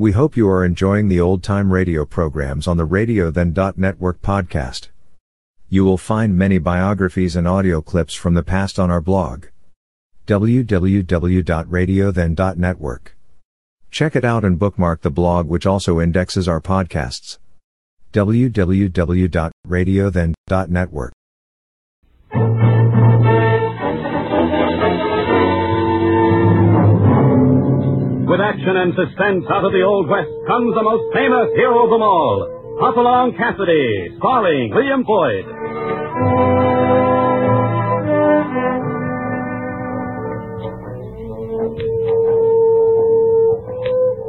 We hope you are enjoying the old time radio programs on the Radio Then Network podcast. You will find many biographies and audio clips from the past on our blog www.radiothen.network. Check it out and bookmark the blog which also indexes our podcasts www.radiothen.network. With action and suspense out of the Old West comes the most famous hero of them all, Hopalong Cassidy, starring William Boyd.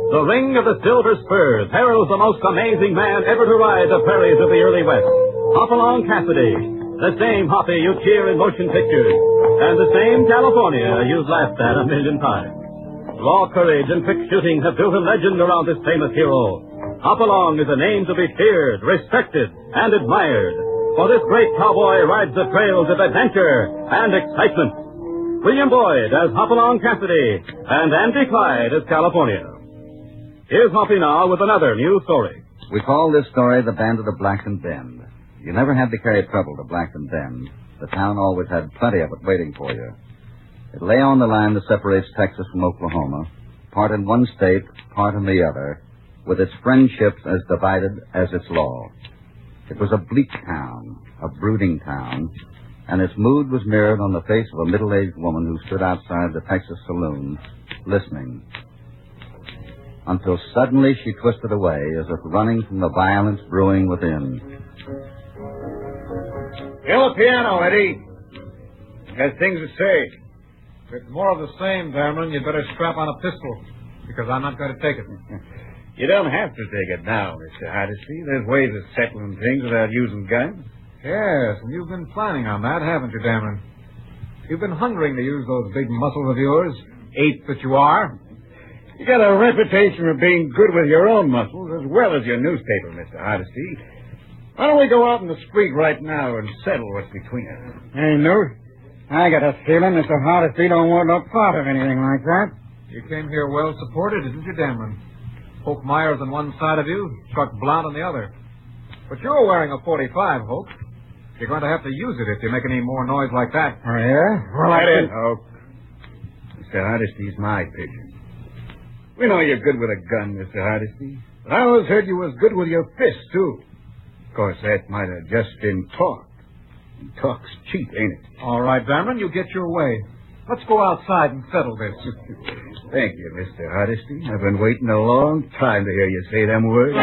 The ring of the silver spurs heralds the most amazing man ever to ride the prairies of the early West, Hopalong Cassidy, the same Hoppy you cheer in motion pictures, and the same California you've laughed at a million times. Raw courage and quick shooting have built a legend around this famous hero. Hopalong is a name to be feared, respected, and admired. For this great cowboy rides the trails of adventure and excitement. William Boyd as Hopalong Cassidy and Andy Clyde as California. Here's Hoppy now with another new story. We call this story The Band of the Blackton Bend. You never had to carry trouble to Blackton Bend. The town always had plenty of it waiting for you. It lay on the line that separates Texas from Oklahoma, part in one state, part in the other, with its friendships as divided as its law. It was a bleak town, a brooding town, and its mood was mirrored on the face of a middle-aged woman who stood outside the Texas saloon, listening. Until suddenly she twisted away as if running from the violence brewing within. Kill the piano, Eddie. Has things to say. If it's more of the same, Dameron, you'd better strap on a pistol, because I'm not going to take it. You don't have to take it now, Mr. Hardesty. There's ways of settling things without using guns. Yes, and you've been planning on that, haven't you, Dameron? You've been hungering to use those big muscles of yours, ape that you are. You got a reputation for being good with your own muscles as well as your newspaper, Mr. Hardesty. Why don't we go out in the street right now and settle what's between us? Hey, Newt. I got a feeling Mr. Hardesty don't want no part of anything like that. You came here well supported, didn't you, Dameron? Hoke Myers on one side of you, Chuck Blount on the other. But you're wearing a 45, Hoke. You're going to have to use it if you make any more noise like that. Oh, yeah? Well, I didn't. Oh. Mr. Hardesty's my pigeon. We know you're good with a gun, Mr. Hardesty. But I always heard you was good with your fists, too. Of course, that might have just been talk. Talk's cheap, ain't it? All right, Dameron, you get your way. Let's go outside and settle this. Thank you, Mr. Hardesty. I've been waiting a long time to hear you say them words.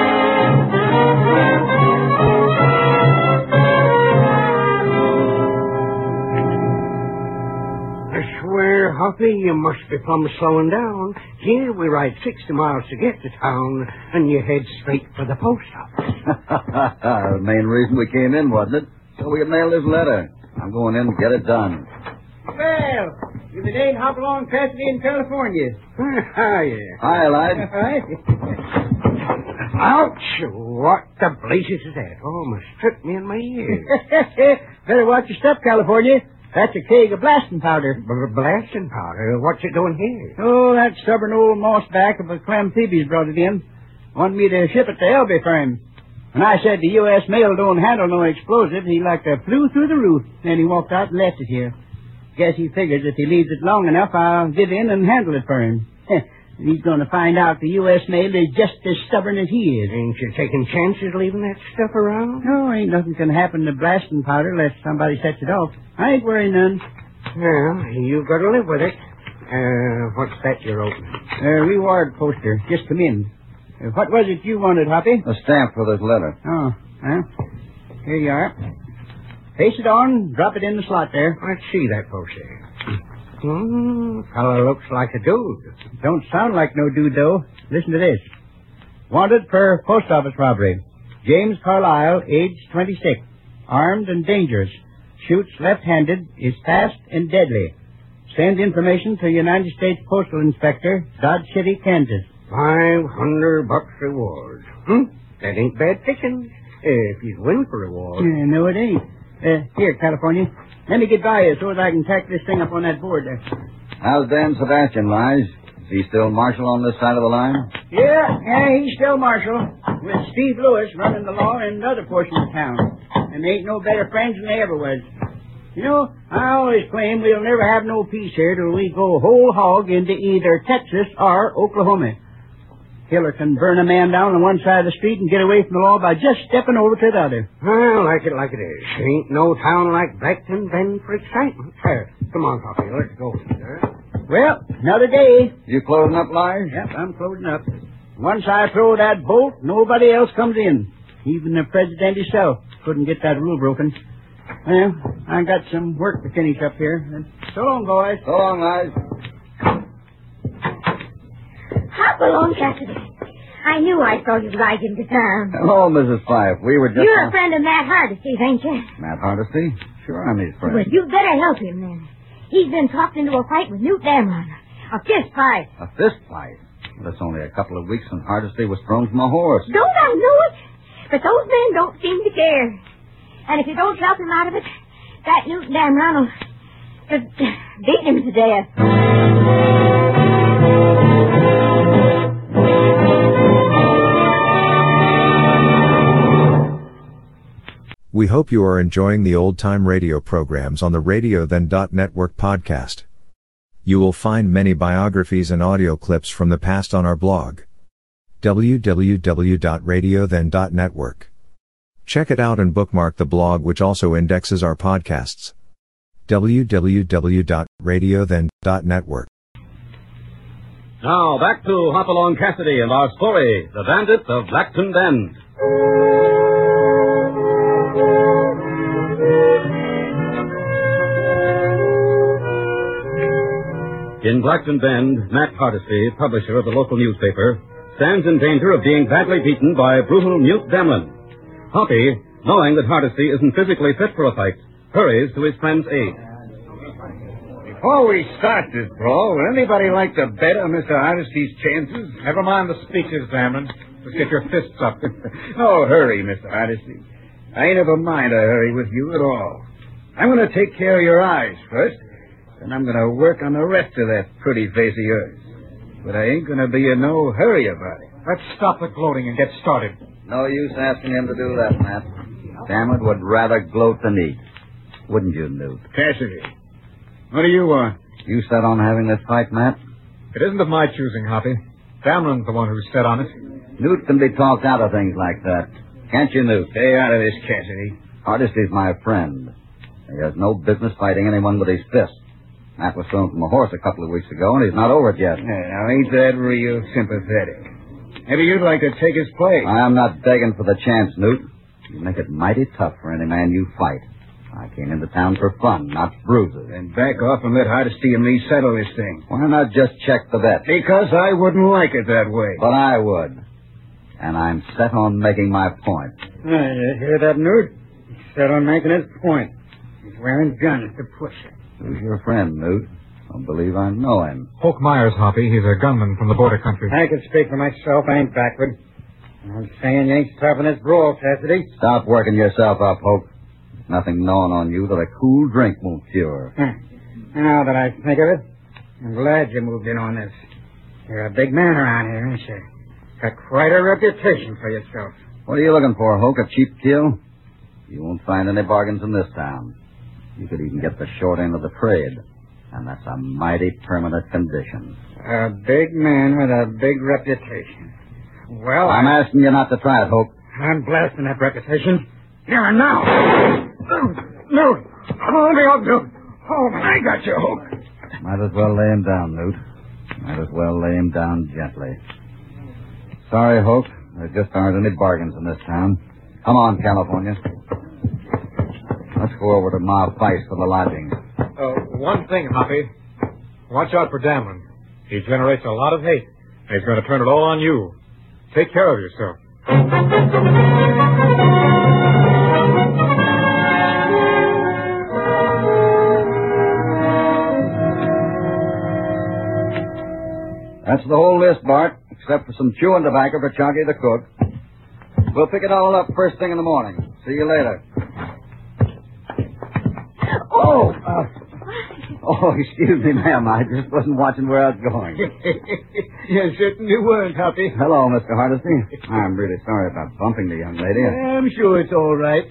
I swear, Hoppy, you must be plumb slowing down. Here we ride 60 miles to get to town, and you head straight for the post office. the main reason we came in, wasn't it? So we could mail this letter. I'm going in and get it done. Well, you've been dating Hopalong Cassidy in California. Hi, yeah. Hi, lad. Ouch! What the blazes is that? Almost tripped me in my ear. Better watch your step, California. That's a keg of blasting powder. B- blasting powder? What's it doing here? Oh, that stubborn old mossback of a Clem Phoebe's brought it in. Wanted me to ship it to Elby for him. When I said the U.S. mail don't handle no explosives, he like to flew through the roof. Then he walked out and left it here. Guess he figures if he leaves it long enough, I'll get in and handle it for him. He's going to find out the U.S. mail is just as stubborn as he is. Ain't you taking chances leaving that stuff around? No, ain't nothing can happen to blasting powder unless somebody sets it off. I ain't worrying none. Well, you've got to live with it. Uh, what's that you're opening? Uh, reward poster. Just come in. What was it you wanted, Hoppy? A stamp for this letter. Oh, well, here you are. Paste it on, drop it in the slot there. Let's see that poster. Hmm, fellow looks like a dude. Don't sound like no dude, though. Listen to this. Wanted for post office robbery. James Carlyle, age 26. Armed and dangerous. Shoots left-handed, is fast and deadly. Send information to United States Postal Inspector, Dodge City, Kansas. Five hundred bucks reward. Hmm? That ain't bad fishing. If you win for reward. Uh, no, it ain't. Uh, here, California. Let me get by you so that I can tack this thing up on that board there. How's Dan Sebastian, Lige? Is he still marshal on this side of the line? Yeah, yeah, he's still marshal. With Steve Lewis running the law in another portion of town. And they ain't no better friends than they ever was. You know, I always claim we'll never have no peace here till we go whole hog into either Texas or Oklahoma. Killer can burn a man down on one side of the street and get away from the law by just stepping over to the other. Well, like it like it is. Ain't no town like Blackton Bend for excitement. Here, come on, Hoppy. let's go. Well, another day. You closing up, Lige? Yep, I'm closing up. Once I throw that bolt, nobody else comes in. Even the president himself couldn't get that rule broken. Well, I got some work to finish up here. So long, boys. So long, Lige. Hop along, Cassidy. I knew I saw you ride into town. Oh, Hello, Mrs. Fife. We were just... You're a friend of Matt Hardesty's, ain't you? Matt Hardesty? Sure, I'm his friend. Well, you'd better help him then. He's been talked into a fight with Newt Damron. A fist fight. A fist fight? That's only a couple of weeks since Hardesty was thrown from a horse. Don't I know it? But those men don't seem to care. And if you don't help him out of it, that Newt Damron will just beat him to death. We hope you are enjoying the old time radio programs on the Radio Then Network podcast. You will find many biographies and audio clips from the past on our blog. www.radiothen.network. Check it out and bookmark the blog which also indexes our podcasts. www.radiothen.network. Now back to Hopalong Cassidy and our story, The Bandit of Blackton Bend. In Blackton Bend, Matt Hardesty, publisher of the local newspaper, stands in danger of being badly beaten by brutal Newt Demlin. Hoppy, knowing that Hardesty isn't physically fit for a fight, hurries to his friend's aid. Before we start this brawl, would anybody like to bet on Mr. Hardesty's chances? Never mind the speeches, Damron. Just get your fists up. no hurry, Mr. Hardesty. I ain't of a mind to hurry with you at all. I'm going to take care of your eyes first, and I'm going to work on the rest of that pretty face of yours. But I ain't going to be in no hurry about it. Let's stop the gloating and get started. No use asking him to do that, Matt. Damn would rather gloat than eat. Wouldn't you, Newt? Cassidy, what do you want? You set on having this fight, Matt? It isn't of my choosing, Hoppy. Damron's the one who's set on it. Newt can be talked out of things like that. Can't you, Newt? Stay out of this, Cassidy. Hardesty's my friend. He has no business fighting anyone with his fist. Matt was thrown from a horse a couple of weeks ago, and he's not over it yet. Yeah, now, ain't that real sympathetic? Maybe you'd like to take his place. I'm not begging for the chance, Newt. You make it mighty tough for any man you fight. I came into town for fun, not bruises. Then back off and let Hardesty and me settle this thing. Why not just check the bet? Because I wouldn't like it that way. But I would. And I'm set on making my point. Uh, you hear that, Newt? He's set on making his point. He's wearing guns to push it. Who's your friend, Newt? Don't believe I know him. Hoke Myers, Hoppy. He's a gunman from the border country. I can speak for myself. I ain't backward. I'm saying you ain't stopping this brawl, Cassidy. Stop working yourself up, Hoke. Nothing gnawing on you that a cool drink won't cure. Huh. Now that I think of it, I'm glad you moved in on this. You're a big man around here, ain't you? Got quite a reputation for yourself. What are you looking for, Hoke? A cheap kill? You won't find any bargains in this town. You could even get the short end of the trade. And that's a mighty permanent condition. A big man with a big reputation. Well, I'm asking you not to try it, Hoke. I'm blasting that reputation. Here and now. No, come on, Newt. Oh, I got you, Hoke. Might as well lay him down, Newt. Might as well lay him down gently. Sorry, Hoke. There just aren't any bargains in this town. Come on, California. Let's go over to Ma Fife for the lodging. Uh, one thing, Hoppy. Watch out for Damron. He generates a lot of hate. And he's going to turn it all on you. Take care of yourself. That's the whole list, Bart, except for some chewing tobacco for Chunky the cook. We'll pick it all up first thing in the morning. See you later. Oh! Excuse me, ma'am. I just wasn't watching where I was going. you certainly weren't, Hoppy. Hello, Mr. Hardesty. I'm really sorry about bumping the young lady. I'm sure it's all right.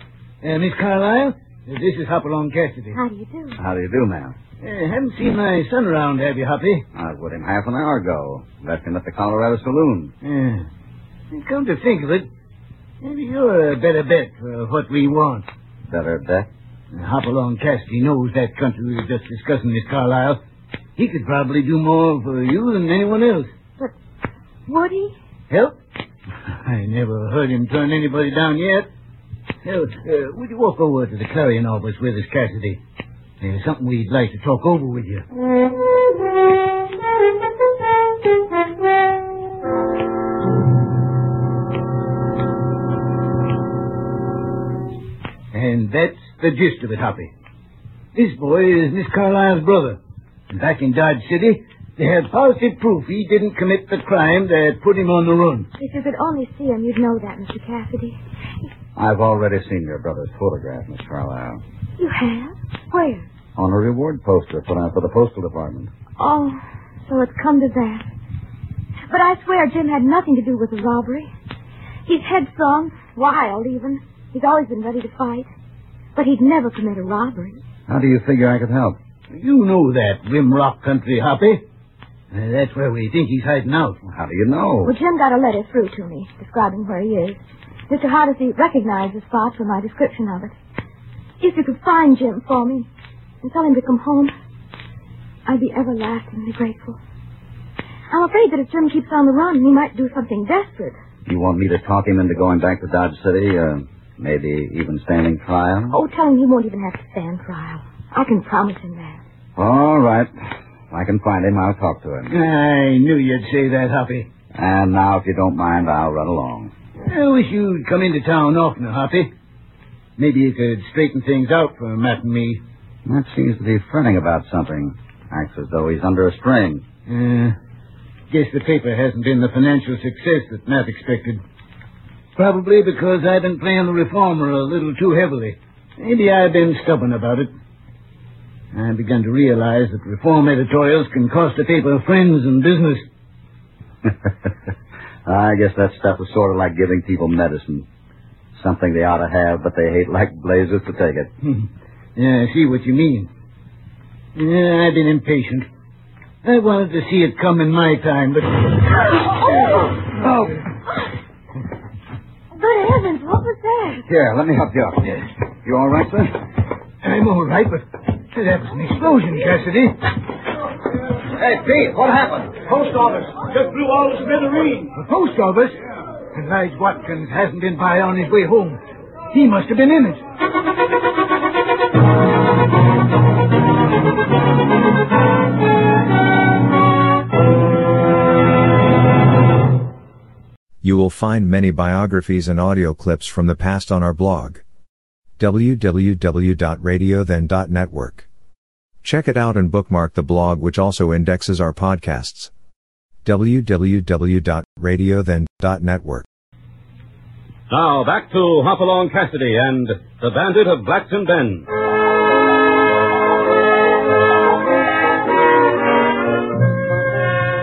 Uh, Miss Carlyle, uh, this is Hopalong Cassidy. How do you do? How do you do, ma'am? Uh, haven't seen my son around, have you, Hoppy? I was with him half an hour ago. Left him at the Colorado Saloon. Yeah. Come to think of it, maybe you're a better bet for what we want. Better bet? Hopalong Cassidy knows that country we were just discussing, Miss Carlyle. He could probably do more for you than anyone else. But would he? Help? I never heard him turn anybody down yet. Hell, uh, would you walk over to the Clarion office with us, Cassidy? There's something we'd like to talk over with you. The gist of it, Hoppy. This boy is Miss Carlyle's brother. And back in Dodge City, they have positive proof he didn't commit the crime that put him on the run. If you could only see him, you'd know that, Mr. Cassidy. I've already seen your brother's photograph, Miss Carlyle. You have? Where? On a reward poster put out for the postal department. Oh, so it's come to that. But I swear Jim had nothing to do with the robbery. He's headstrong, wild even. He's always been ready to fight. But he'd never commit a robbery. How do you figure I could help? You know that Rim Rock country, Hoppy. Uh, that's where we think he's hiding out. How do you know? Well, Jim got a letter through to me describing where he is. Mr. Hardesty recognized the spot from my description of it. If you could find Jim for me and tell him to come home, I'd be everlastingly grateful. I'm afraid that if Jim keeps on the run, he might do something desperate. You want me to talk him into going back to Dodge City? Uh, maybe even standing trial? Oh, tell him he won't even have to stand trial. I can promise him that. All right. If I can find him, I'll talk to him. I knew you'd say that, Hoppy. And now, if you don't mind, I'll run along. I wish you'd come into town oftener, Hoppy. Maybe you could straighten things out for Matt and me. Matt seems to be fretting about something. Acts as though he's under a strain. Uh, guess the paper hasn't been the financial success that Matt expected. Probably because I've been playing the reformer a little too heavily. Maybe I've been stubborn about it. I've begun to realize that reform editorials can cost a paper friends and business. I guess that stuff is sort of like giving people medicine. Something they ought to have, but they hate like blazes to take it. Hmm. yeah, I see what you mean. Yeah, I've been impatient. I wanted to see it come in my time, but... Oh! Good heavens, what was that? Here, let me help you up. You all right, sir? I'm all right, but that was an explosion, oh, Cassidy. Hey, Pete, what happened? Post office. Just blew all the smithereens. The post office? And Lige Watkins hasn't been by on his way home. He must have been in it. You will find many biographies and audio clips from the past on our blog. www.radiothen.network. Check it out and bookmark the blog which also indexes our podcasts. www.radiothen.network. Now back to Hopalong Cassidy and the Bandit of Blackton Bend.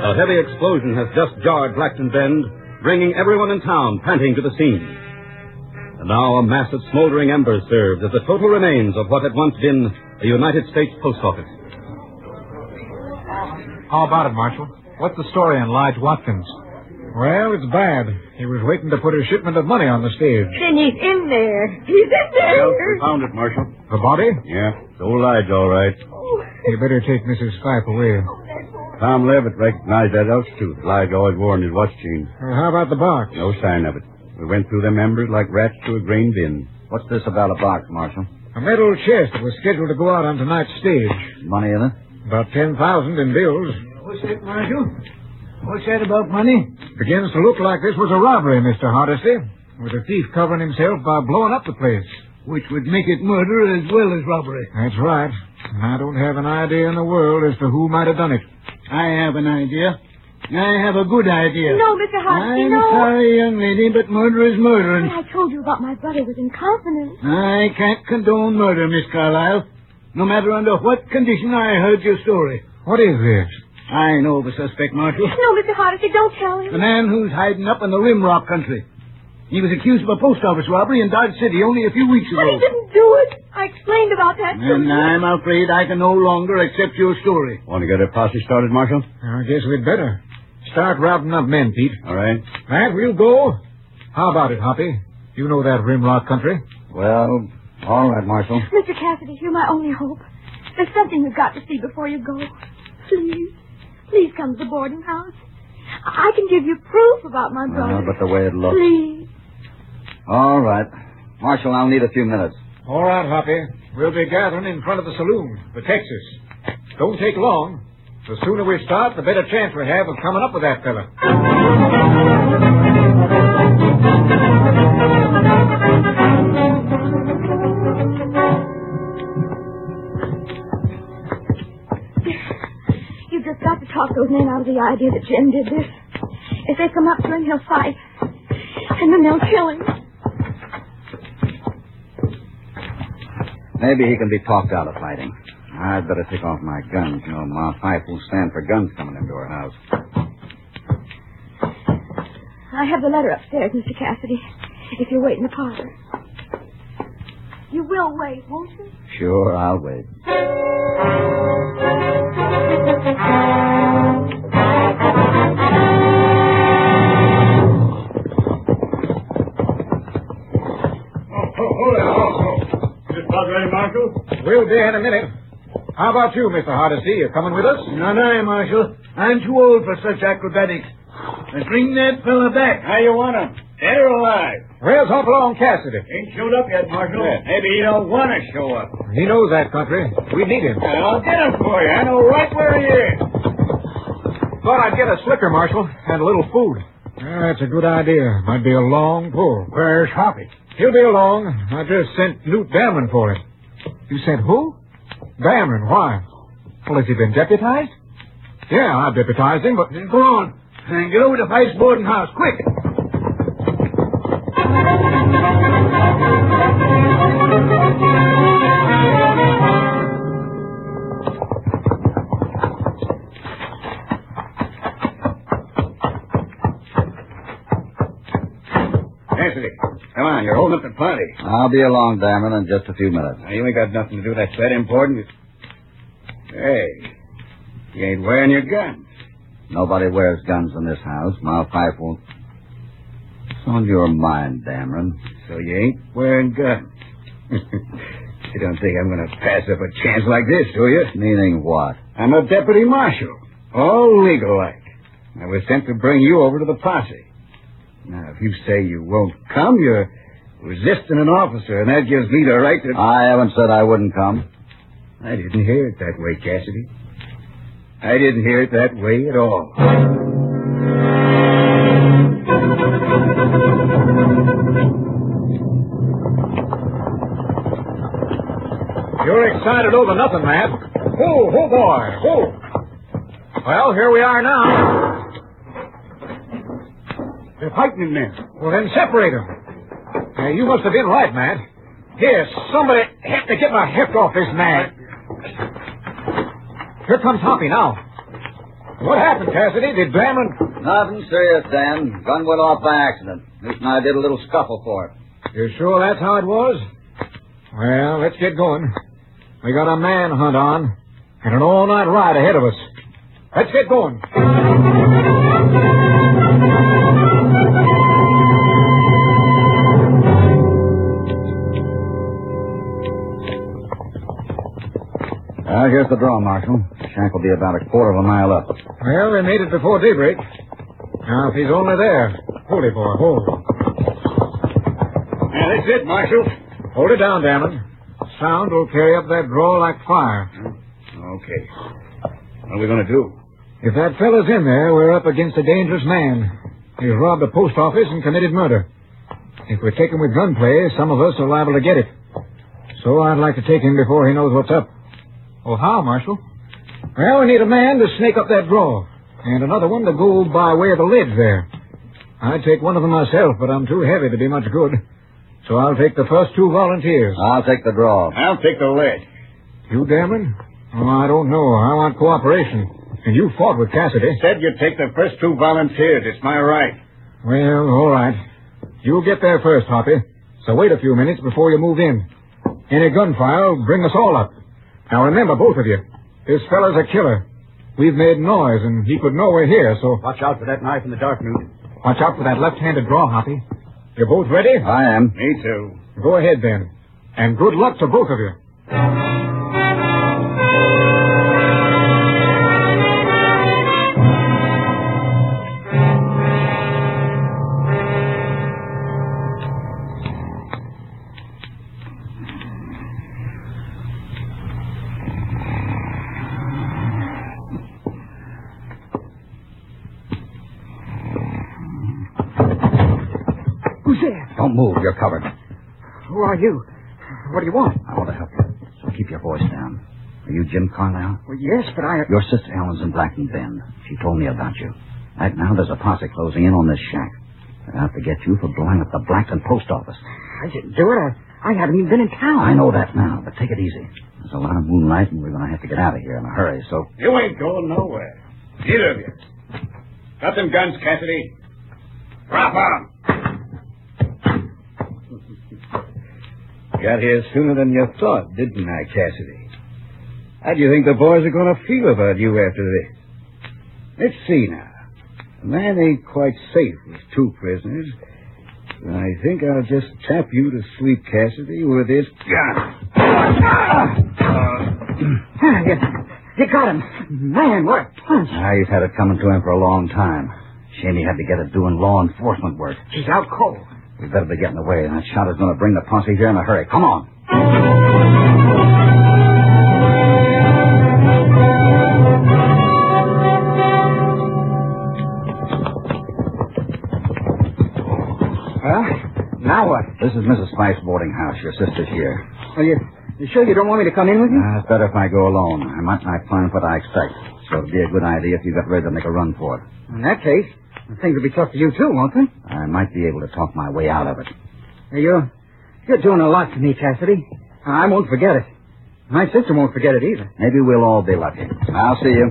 A heavy explosion has just jarred Blackton Bend, bringing everyone in town panting to the scene. And now a mass of smoldering embers serves as the total remains of what had once been a United States post office. How about it, Marshal? What's the story on Lige Watkins? Well, it's bad. He was waiting to put a shipment of money on the stage. Then he's in there. He's in there. found it, Marshal. The body? Yeah, it's old Lige, all right. Oh. You better take Mrs. Fife away. Oh, Tom Levitt recognized that else tooth Lige always wore in his watch chain. Uh, how about the box? No sign of it. We went through them embers like rats through a grain bin. What's this about a box, Marshal? A metal chest that was scheduled to go out on tonight's stage. Money in it? About ten thousand in bills. What's that, Marshal? What's that about money? Begins to look like this was a robbery, Mr. Hardesty, with a thief covering himself by blowing up the place. Which would make it murder as well as robbery. That's right. I don't have an idea in the world as to who might have done it. I have an idea. I have a good idea. No, Mr. Hardesty, I'm no. sorry, young lady, but murder is murder, and But I told you about my brother was in confidence. I can't condone murder, Miss Carlyle. No matter under what condition I heard your story. What is this? I know the suspect, Marshal. No, Mr. Hardesty, don't tell him. The man who's hiding up in the Rimrock country. He was accused of a post office robbery in Dodge City only a few weeks ago. But he didn't do it. I explained about that to And. I'm afraid I can no longer accept your story. Want to get a posse started, Marshal? I guess we'd better. Start rounding up men, Pete. All right. Matt, we'll go. How about it, Hoppy? You know that Rimrock country. Well, all right, Marshal. Mr. Cassidy, you're my only hope. There's something you've got to see before you go. Please. Please come to the boarding house. I can give you proof about my Well, brother. but the way it looks. Please. All right. Marshal, I'll need a few minutes. All right, Hoppy. We'll be gathering in front of the saloon, the Texas. Don't take long. The sooner we start, the better chance we have of coming up with that fella. You've just got to talk those men out of the idea that Jim did this. If they come up to him, he'll fight. And then they'll kill him. Maybe he can be talked out of fighting. I'd better take off my guns. You know, Ma Fife will stand for guns coming into her house. I have the letter upstairs, Mr. Cassidy. If you'll wait in the parlor. You will wait, won't you? Sure, I'll wait. We'll be in a minute. How about you, Mr. Hardesty? You coming with us? Not I, Marshal. I'm too old for such acrobatics. Now bring that fella back. How you want him? Dead or alive? Where's Hopalong Cassidy? Ain't showed up yet, Marshal. Maybe he don't want to show up. He knows that country. We need him. I'll get him for you. I know right where he is. Thought I'd get a slicker, Marshal, and a little food. Ah, that's a good idea. Might be a long pull. Where's Hoppy? He'll be along. I just sent Newt Damon for him. You sent who? Damron. Why? Well, has he been deputized? Yeah, I've deputized him, but... Go on. And get over to Fife's boarding house, quick. Come on. You're holding up the party. I'll be along, Dameron, in just a few minutes. Now, you ain't got nothing to do that's that important. Hey, you ain't wearing your guns. Nobody wears guns in this house. Ma Fife won't. It's on your mind, Dameron. So you ain't wearing guns. you don't think I'm going to pass up a chance like this, do you? Meaning what? I'm a deputy marshal. All legal like. I was sent to bring you over to the posse. Now, if you say you won't come, you're resisting an officer, and that gives me the right to... I haven't said I wouldn't come. I didn't hear it that way, Cassidy. I didn't hear it that way at all. You're excited over nothing, Matt. Whoa, whoa, boy, whoa. Well, here we are now. They're fighting in there. Well, then separate them. Now, you must have been right, Matt. Here, somebody have to get my heft off this man. Here comes Hoppy now. What happened, Cassidy? Did Damron... Nothing serious, Dan. Gun went off by accident. Newt and I did a little scuffle for it. You sure that's how it was? Well, let's get going. We got a manhunt on and an all-night ride ahead of us. Let's get going. Here's the draw, Marshal. The shack will be about a quarter of a mile up. Well, we made it before daybreak. Now, if he's only there. Hold it, boy, hold. Now, that's it, Marshal. Hold it down, Damon. Sound will carry up that draw like fire. Okay. What are we going to do? If that fellow's in there, we're up against a dangerous man. He's robbed a post office and committed murder. If we take him with gunplay, some of us are liable to get it. So I'd like to take him before he knows what's up. Oh, how, Marshal? Well, we need a man to snake up that draw, and another one to go by way of the ledge there. I'd take one of them myself, but I'm too heavy to be much good. So I'll take the first two volunteers. I'll take the draw. I'll take the lead. You, Damon? Oh, I don't know. I want cooperation. And you fought with Cassidy. Said you'd take the first two volunteers. It's my right. Well, all right. You'll get there first, Hoppy. So wait a few minutes before you move in. Any gunfire will bring us all up. Now remember, both of you, this fellow's a killer. We've made noise, and he could know we're here, so Watch out for that knife in the dark, Newt. watch out for that left-handed draw, Hoppy. You're both ready? I am. Me too. Go ahead, then. And good luck to both of you. Don't move. You're covered. Who are you? What do you want? I want to help you. So keep your voice down. Are you Jim Carlisle? Well, yes, but I... Your sister Ellen's in Blackton Bend. She told me about you. Right now, there's a posse closing in on this shack. They're out to get you for blowing up the Blackton post office. I didn't do it. I, I haven't even been in town. I know that now, but take it easy. There's a lot of moonlight, and we're going to have to get out of here in a hurry, so... You ain't going nowhere. Neither of you. Got them guns, Cassidy? Drop 'em. Got here sooner than you thought, didn't I, Cassidy? How do you think the boys are going to feel about you after this? Let's see now. A man ain't quite safe with two prisoners. I think I'll just tap you to sleep, Cassidy, with this gun. Ah, you, you got him. Man, what a punch. Ah, he's had it coming to him for a long time. Shame he had to get it doing law enforcement work. He's out cold. We better be getting away. That shot is going to bring the posse here in a hurry. Come on. Well, now what? This is Mrs. Fife's boarding house. Your sister's here. Are you, you sure you don't want me to come in with you? Uh, it's better if I go alone. I might not find what I expect. So it'd be a good idea if you got ready to make a run for it. In that case, things will be tough for you too, won't they? I might be able to talk my way out of it. You're, you're doing a lot for me, Cassidy. I won't forget it. My sister won't forget it either. Maybe we'll all be lucky. I'll see you.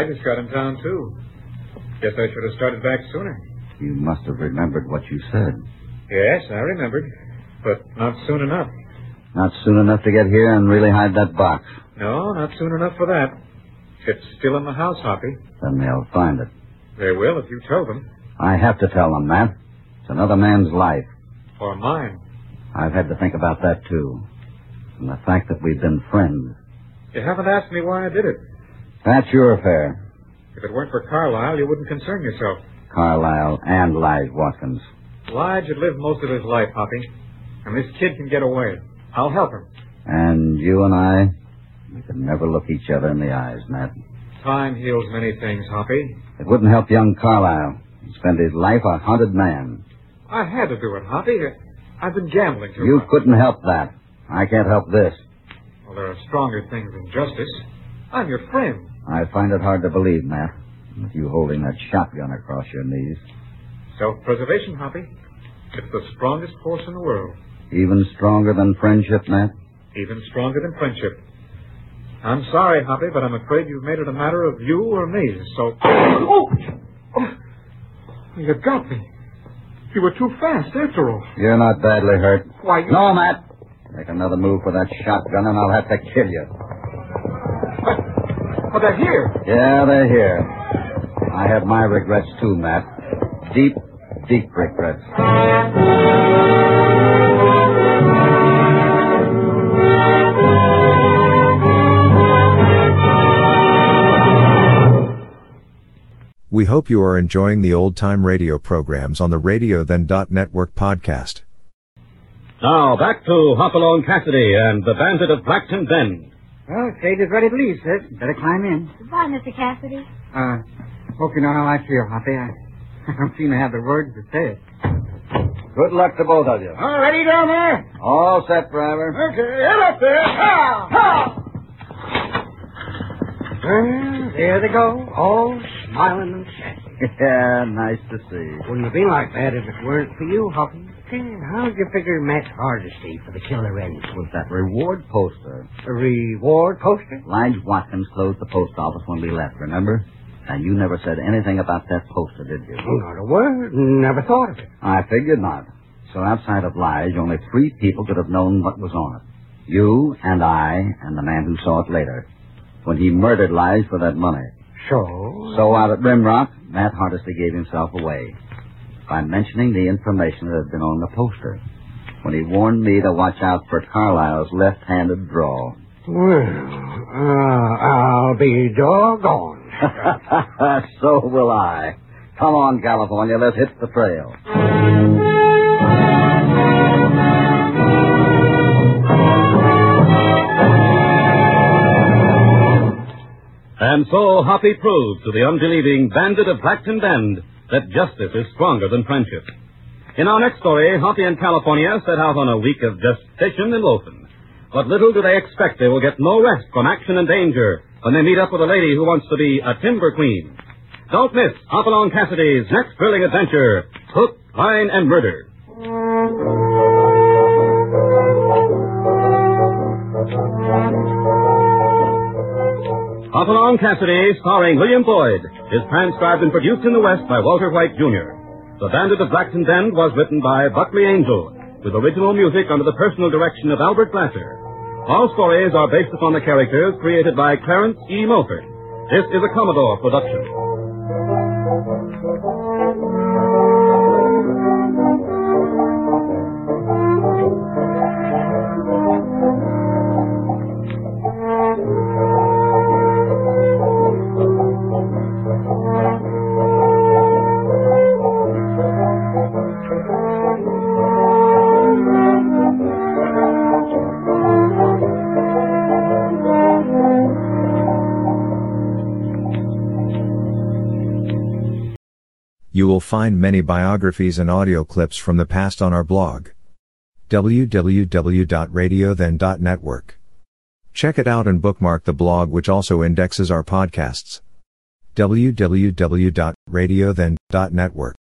I just got in town, too. Guess I should have started back sooner. you must have remembered what you said. Yes, I remembered. But not soon enough. Not soon enough to get here and really hide that box. No, not soon enough for that. It's still in the house, Hoppy. Then they'll find it. They will if you tell them. I have to tell them, Matt. It's another man's life. Or mine. I've had to think about that, too. And the fact that we've been friends. You haven't asked me why I did it. That's your affair. If it weren't for Carlyle, you wouldn't concern yourself. Carlisle and Lige Watkins. Lige had lived most of his life, Hoppy. And this kid can get away. I'll help him. And you and I, we can never look each other in the eyes, Matt. Time heals many things, Hoppy. It wouldn't help young Carlisle. He spent his life a hunted man. I had to do it, Hoppy. I've been gambling too You much. couldn't help that. I can't help this. Well, there are stronger things than justice. I'm your friend. I find it hard to believe, Matt, with you holding that shotgun across your knees. Self-preservation, Hoppy. It's the strongest force in the world. Even stronger than friendship, Matt? Even stronger than friendship. I'm sorry, Hoppy, but I'm afraid you've made it a matter of you or me, so... Oh! oh! You got me. You were too fast, after all. You're not badly hurt. Why, you... No, Matt. Make another move for that shotgun and I'll have to kill you. But they're here. Yeah, they're here. I have my regrets too, Matt. Deep, deep regrets. We hope you are enjoying the old time radio programs on the Radio Then Network podcast. Now back to Hopalong Cassidy and the Bandit of Blackton Bend. Well, stage is ready to leave, sis. Better climb in. Goodbye, Mr. Cassidy. Uh, hope you know how I feel, Hoppy. I, I don't seem to have the words to say it. Good luck to both of you. All ready down there? All set, driver. Okay, head up there. Ha! Ha! Well, there they go, all smiling and sassy. yeah, nice to see. Wouldn't have been like that if it weren't for you, Hoppy. How'd you figure Matt Hardesty for the killer ends? Was that reward poster? A reward poster? Lige Watkins closed the post office when we left, remember? And you never said anything about that poster, did you? Oh, not a word. Never thought of it. I figured not. So outside of Lige, only three people could have known what was on it. You and I and the man who saw it later. When he murdered Lige for that money. So? So out at Rimrock, Matt Hardesty gave himself away by mentioning the information that had been on the poster. When he warned me to watch out for Carlyle's left-handed draw. Well, uh, I'll be doggone. so will I. Come on, California, let's hit the trail. And so Hoppy proved to the unbelieving bandit of Blackton Bend that justice is stronger than friendship. In our next story, Hoppy and California set out on a week of fishing and loafing. But little do they expect they will get no rest from action and danger when they meet up with a lady who wants to be a timber queen. Don't miss Hopalong Cassidy's next thrilling adventure, Hook, Line, and Murder. Hopalong Cassidy, starring William Boyd, is transcribed and produced in the West by Walter White, Jr. The Bandit of Blackton Bend was written by Buckley Angell, with original music under the personal direction of Albert Glasser. All stories are based upon the characters created by Clarence E. Mulford. This is a Commodore production. Will find many biographies and audio clips from the past on our blog. www.radiothen.network. Check it out and bookmark the blog which also indexes our podcasts. www.radiothen.network.